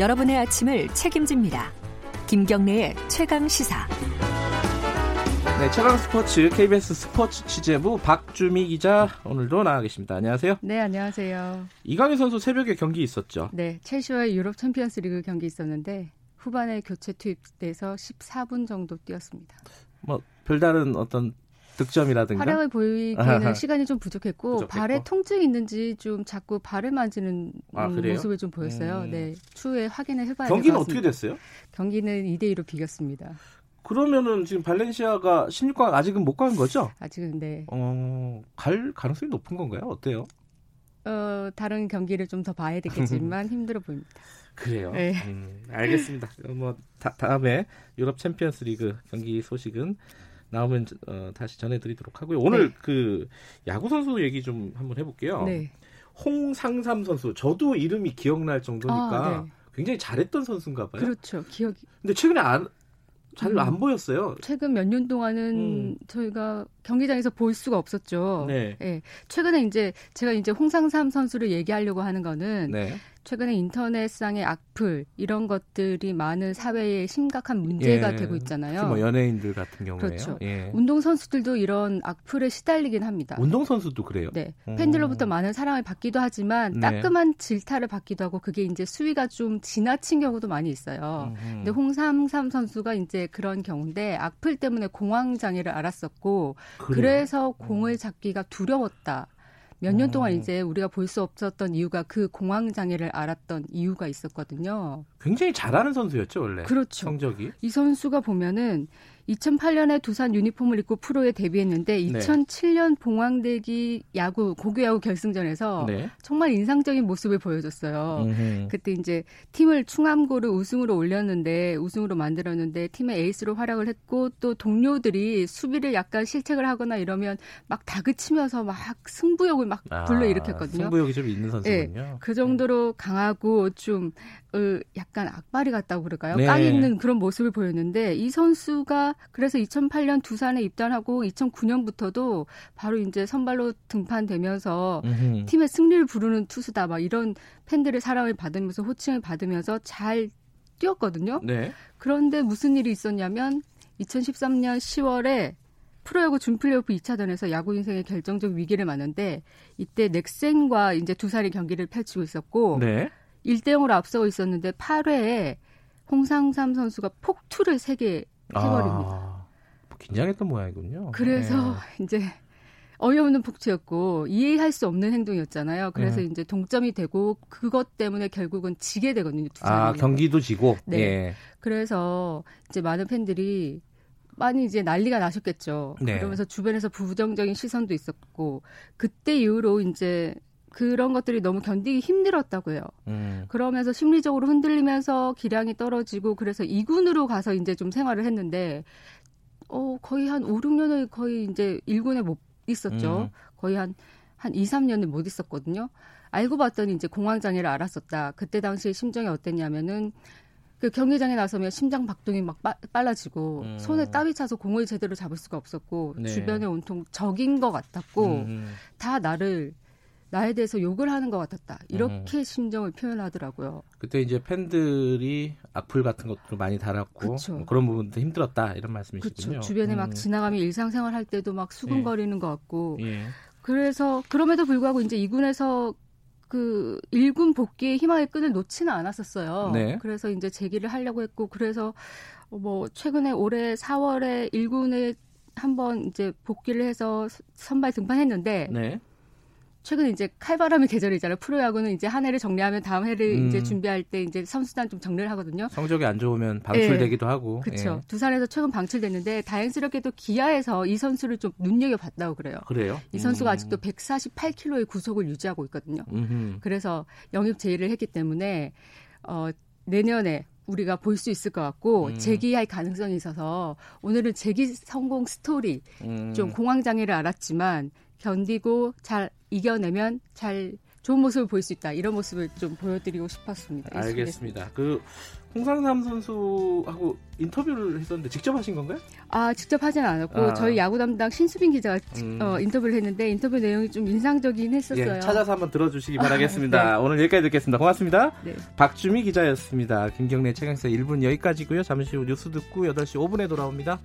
여러분의 아침을 책임집니다. 김경래의 최강 시사. 네, 최강 스포츠 KBS 스포츠 취재부 박주미 기자 오늘도 나와 계십니다. 안녕하세요. 네, 안녕하세요. 이강인 선수 새벽에 경기 있었죠. 네, 첼시와의 유럽 챔피언스리그 경기 있었는데 후반에 교체 투입돼서 14분 정도 뛰었습니다. 뭐 별다른 어떤 득점이라든가 활약을 보이기에는 시간이 좀 부족했고, 부족했고. 발에 통증이 있는지 좀 자꾸 발을 만지는 아? 모습을 좀 보였어요. 음. 네, 추후에 확인을 해봐야 경기는 될것 어떻게 같습니다. 됐어요? 경기는 2대 2로 비겼습니다. 그러면은 지금 발렌시아가 16강 아직은 못 간 거죠? 아직은 네, 어, 갈 가능성이 높은 건가요? 어때요? 어, 다른 경기를 좀 더 봐야 되겠지만 힘들어 보입니다. 그래요. 네. 음, 알겠습니다. 뭐 다, 다음에 유럽 챔피언스 리그 경기 소식은 나오면 어, 다시 전해드리도록 하고요. 오늘 네. 그 야구 선수 얘기 좀 한번 해볼게요. 네, 홍상삼 선수, 저도 이름이 기억날 정도니까 아, 네. 굉장히 잘했던 선수인가 봐요. 그렇죠. 기억이 근데 최근에 안, 잘안 음. 보였어요. 최근 몇 년 동안은 음. 저희가 경기장에서 볼 수가 없었죠. 네. 예. 최근에 이제 제가 이제 홍상삼 선수를 얘기하려고 하는 거는 네. 최근에 인터넷상의 악플 이런 것들이 많은 사회에 심각한 문제가 예. 되고 있잖아요. 뭐 연예인들 같은 경우에요. 그렇죠. 예. 운동 선수들도 이런 악플에 시달리긴 합니다. 운동 선수도 그래요. 네. 음. 팬들로부터 많은 사랑을 받기도 하지만 네. 따끔한 질타를 받기도 하고 그게 이제 수위가 좀 지나친 경우도 많이 있어요. 음흠. 근데 홍삼삼 선수가 이제 그런 경우인데 악플 때문에 공황 장애를 앓았었고 그래요? 그래서 공을 잡기가 두려웠다. 몇년 어. 동안 이제 우리가 볼 수 없었던 이유가 그 공황 장애를 앓았던 이유가 있었거든요. 굉장히 잘하는 선수였죠 원래. 그렇죠. 성적이. 이 선수가 보면은 2008년에 두산 유니폼을 입고 프로에 데뷔했는데 네. 2007년 봉황대기 야구 고교 야구 결승전에서 네. 정말 인상적인 모습을 보여줬어요. 음흠. 그때 이제 팀을 충암고를 우승으로 올렸는데 우승으로 만들었는데 팀의 에이스로 활약을 했고 또 동료들이 수비를 약간 실책을 하거나 이러면 막 다그치면서 막 승부욕을 막 아, 불러일으켰거든요. 승부욕이 좀 있는 선수군요. 그 정도로 강하고 좀 어, 약간 악바리 같다고 그럴까요? 네. 깡 있는 그런 모습을 보였는데 이 선수가 그래서 2008년 두산에 입단하고 2009년부터도 바로 이제 선발로 등판되면서 음흠. 팀의 승리를 부르는 투수다 막 이런 팬들의 사랑을 받으면서 호칭을 받으면서 잘 뛰었거든요. 네. 그런데 무슨 일이 있었냐면 2013년 10월에 프로야구 준플레이오프 2차전에서 야구 인생의 결정적 위기를 맞는데 이때 넥센과 이제 두산이 경기를 펼치고 있었고 네. 1대 0으로 앞서고 있었는데 8회에 홍상삼 선수가 폭투를 3개 해버립니다. 아, 긴장했던 모양이군요. 그래서 네. 이제 어이없는 폭투였고 이해할 수 없는 행동이었잖아요. 그래서 네. 이제 동점이 되고 그것 때문에 결국은 지게 되거든요. 두산이. 아 경기도 지고. 네. 예. 그래서 이제 많은 팬들이 많이 이제 난리가 나셨겠죠. 네. 그러면서 주변에서 부정적인 시선도 있었고 그때 이후로 이제 그런 것들이 너무 견디기 힘들었다고 해요. 음. 그러면서 심리적으로 흔들리면서 기량이 떨어지고 그래서 2군으로 가서 이제 좀 생활을 했는데 어 거의 한 5, 6년을 거의 이제 1군에 못 있었죠. 음. 거의 한한 2, 3년을 못 있었거든요. 알고 봤더니 이제 공황 장애를 알았었다. 그때 당시에 심정이 어땠냐면은 그 경기장에 나서면 심장 박동이 막 빠- 빨라지고 음. 손에 땀이 차서 공을 제대로 잡을 수가 없었고 네. 주변에 온통 적인 것 같았고 음. 다 나를 나에 대해서 욕을 하는 것 같았다. 이렇게 심정을 표현하더라고요. 그때 이제 팬들이 악플 같은 것도 많이 달았고 그쵸. 뭐 그런 부분도 힘들었다 이런. 말씀이시군요. 주변에 음. 막 지나가면 일상생활 할 때도 막 수근거리는 것 같고 예. 그래서 그럼에도 불구하고 이제 2군에서 그 1군 복귀의 희망의 끈을 놓지는 않았었어요. 네. 그래서 이제 재기를 하려고 했고 그래서 뭐 최근에 올해 4월에 1군에 한번 이제 복귀를 해서 선발 등판했는데 네. 최근 이제 칼바람의 계절이잖아요. 프로야구는 이제 한 해를 정리하면 다음 해를 음. 이제 준비할 때 이제 선수단 좀 정리를 하거든요. 성적이 안 좋으면 방출되기도 하고. 그렇죠. 예. 두산에서 최근 방출됐는데 다행스럽게도 기아에서 이 선수를 좀 눈여겨 봤다고 그래요. 그래요? 이 선수가 음. 아직도 148kg의 구속을 유지하고 있거든요. 음흠. 그래서 영입 제의를 했기 때문에 어, 내년에 우리가 볼 수 있을 것 같고 음. 재기할 가능성이 있어서 오늘은 재기 성공 스토리 음. 좀 공황 장애를 알았지만 견디고 잘 이겨내면 잘 좋은 모습을 보일 수 있다 이런 모습을 좀 보여드리고 싶었습니다. 알겠습니다. 그 홍상삼 선수하고 인터뷰를 했었는데 직접 하신 건가요? 아 직접 하진 않았고 아. 저희 야구 담당 신수빈 기자가 음. 어, 인터뷰를 했는데 인터뷰 내용이 좀 인상적이긴 했었어요. 예, 찾아서 한번 들어주시기 바라겠습니다. 오늘 여기까지 듣겠습니다. 고맙습니다. 네. 박주미 기자였습니다. 김경래 최강사 1분 여기까지고요. 잠시 후 뉴스 듣고 8시 5분에 돌아옵니다.